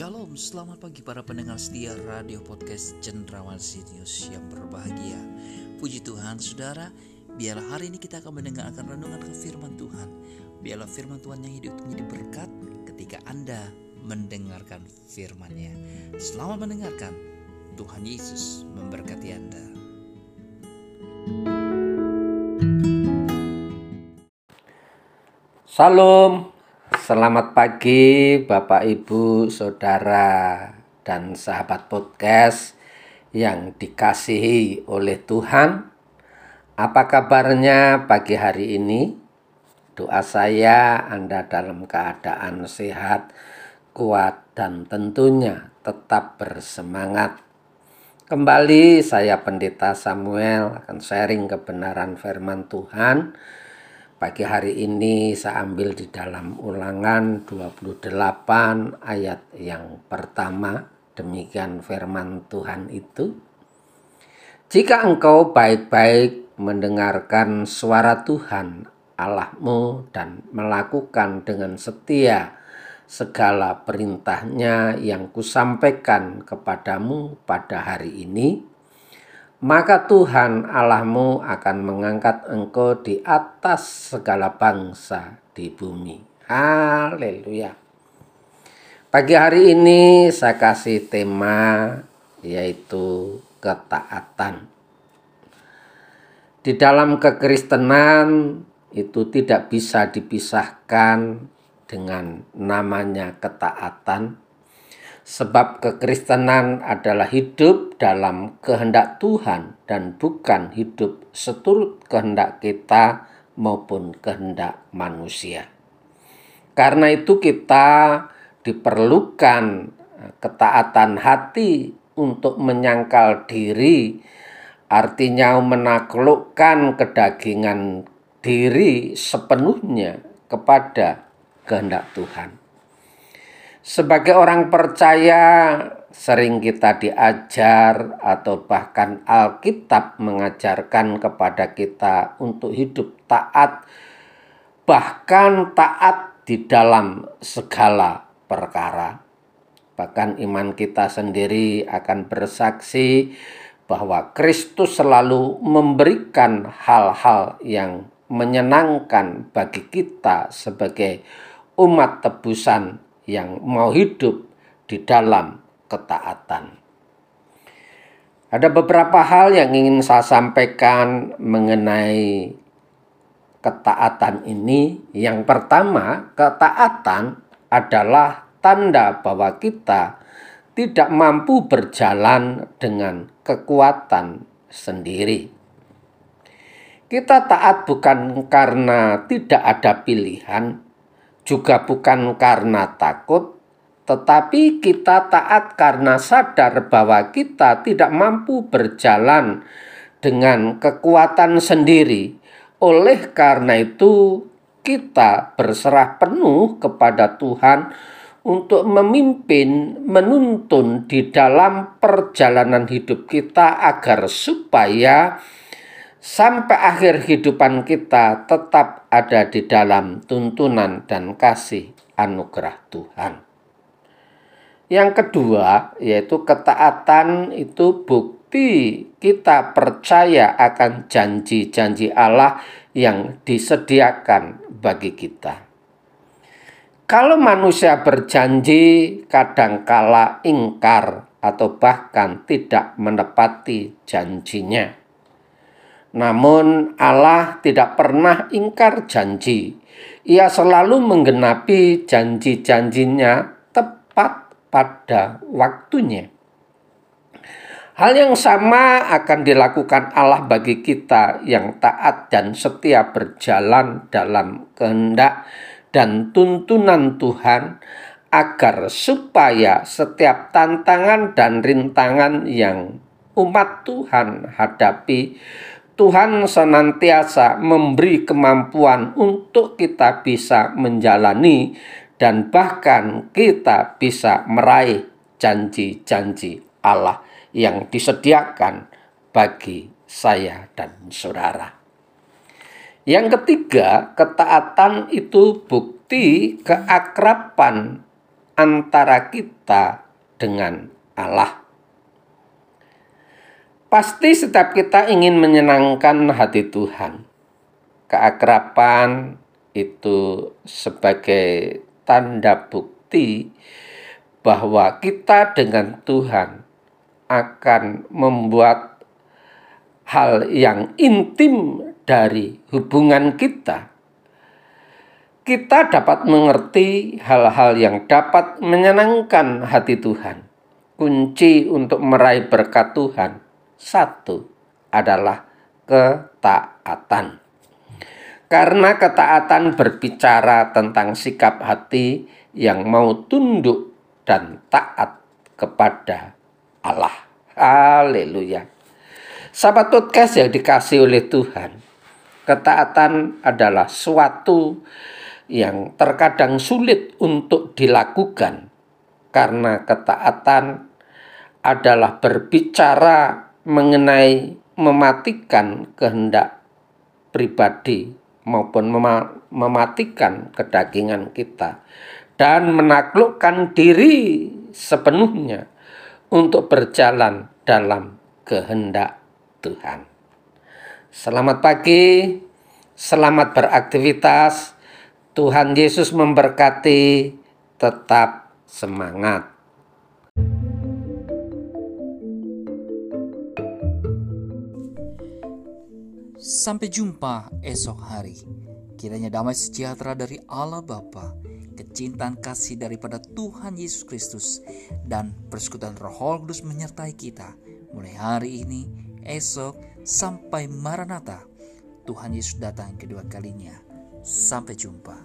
Shalom, selamat pagi para pendengar setia radio podcast Cendrawan Sinius yang berbahagia. Puji Tuhan, saudara, biarlah hari ini kita akan mendengarkan renungan ke firman Tuhan. Biarlah firman Tuhan yang hidup menjadi berkat ketika Anda mendengarkan firman-Nya. Selamat mendengarkan. Tuhan Yesus memberkati Anda. Salam, selamat pagi Bapak Ibu, Saudara, dan sahabat podcast yang dikasihi oleh Tuhan. Apa kabarnya pagi hari ini? Doa saya Anda dalam keadaan sehat, kuat, dan tentunya tetap bersemangat. Kembali saya Pendeta Samuel akan sharing kebenaran firman Tuhan Pagi hari ini saya ambil di dalam ulangan 28 ayat yang pertama. Demikian firman Tuhan itu. Jika engkau baik-baik mendengarkan suara Tuhan Allahmu dan melakukan dengan setia segala perintahnya yang kusampaikan kepadamu pada hari ini, maka Tuhan Allahmu akan mengangkat engkau di atas segala bangsa di bumi. Haleluya. Pagi hari ini saya kasih tema yaitu ketaatan. Di dalam kekristenan itu tidak bisa dipisahkan dengan namanya ketaatan Sebab kekristenan adalah hidup dalam kehendak Tuhan dan bukan hidup seturut kehendak kita maupun kehendak manusia. Karena itu kita diperlukan eh, ketaatan hati untuk menyangkal diri, artinya menaklukkan kedagingan diri sepenuhnya kepada kehendak Tuhan. Sebagai orang percaya, sering kita diajar atau bahkan Alkitab mengajarkan kepada kita untuk hidup taat, bahkan taat di dalam segala perkara. Bahkan iman kita sendiri akan bersaksi bahwa Kristus selalu memberikan hal-hal yang menyenangkan bagi kita sebagai umat tebusan yang mau hidup di dalam ketaatan. Ada beberapa hal yang ingin saya sampaikan mengenai ketaatan ini. Yang pertama, ketaatan adalah tanda bahwa kita tidak mampu berjalan dengan kekuatan sendiri. Kita taat bukan karena tidak ada pilihan, juga bukan karena takut, tetapi kita taat karena sadar bahwa kita tidak mampu berjalan dengan kekuatan sendiri. Oleh karena itu, kita berserah penuh kepada Tuhan untuk memimpin, menuntun di dalam perjalanan hidup kita agar supaya sampai akhir kehidupan kita tetap ada di dalam tuntunan dan kasih anugerah Tuhan. Yang kedua, yaitu ketaatan itu bukti kita percaya akan janji-janji Allah yang disediakan bagi kita. Kalau manusia berjanji, kadangkala ingkar atau bahkan tidak menepati janjinya. Namun Allah tidak pernah ingkar janji. Ia selalu menggenapi janji-janjinya tepat pada waktunya. Hal yang sama akan dilakukan Allah bagi kita yang taat dan setia berjalan dalam kehendak dan tuntunan Tuhan agar supaya setiap tantangan dan rintangan yang umat Tuhan hadapi Tuhan senantiasa memberi kemampuan untuk kita bisa menjalani dan bahkan kita bisa meraih janji-janji Allah yang disediakan bagi saya dan saudara. Yang ketiga, ketaatan itu bukti keakraban antara kita dengan Allah. Pasti setiap kita ingin menyenangkan hati Tuhan. Keakraban itu sebagai tanda bukti bahwa kita dengan Tuhan akan membuat hal yang intim dari hubungan kita kita dapat mengerti hal-hal yang dapat menyenangkan hati Tuhan. Kunci untuk meraih berkat Tuhan satu adalah ketaatan. Karena ketaatan berbicara tentang sikap hati yang mau tunduk dan taat kepada Allah. Haleluya. Sahabat podcast yang dikasih oleh Tuhan, ketaatan adalah suatu yang terkadang sulit untuk dilakukan karena ketaatan adalah berbicara mengenai mematikan kehendak pribadi maupun mematikan kedagingan kita dan menaklukkan diri sepenuhnya untuk berjalan dalam kehendak Tuhan. Selamat pagi, selamat beraktivitas Tuhan Yesus memberkati, tetap semangat. Sampai jumpa esok hari. Kiranya damai sejahtera dari Allah Bapa, kecintaan kasih daripada Tuhan Yesus Kristus, dan persekutuan Roh Kudus menyertai kita mulai hari ini, esok, sampai Maranatha. Tuhan Yesus datang kedua kalinya. Sampai jumpa.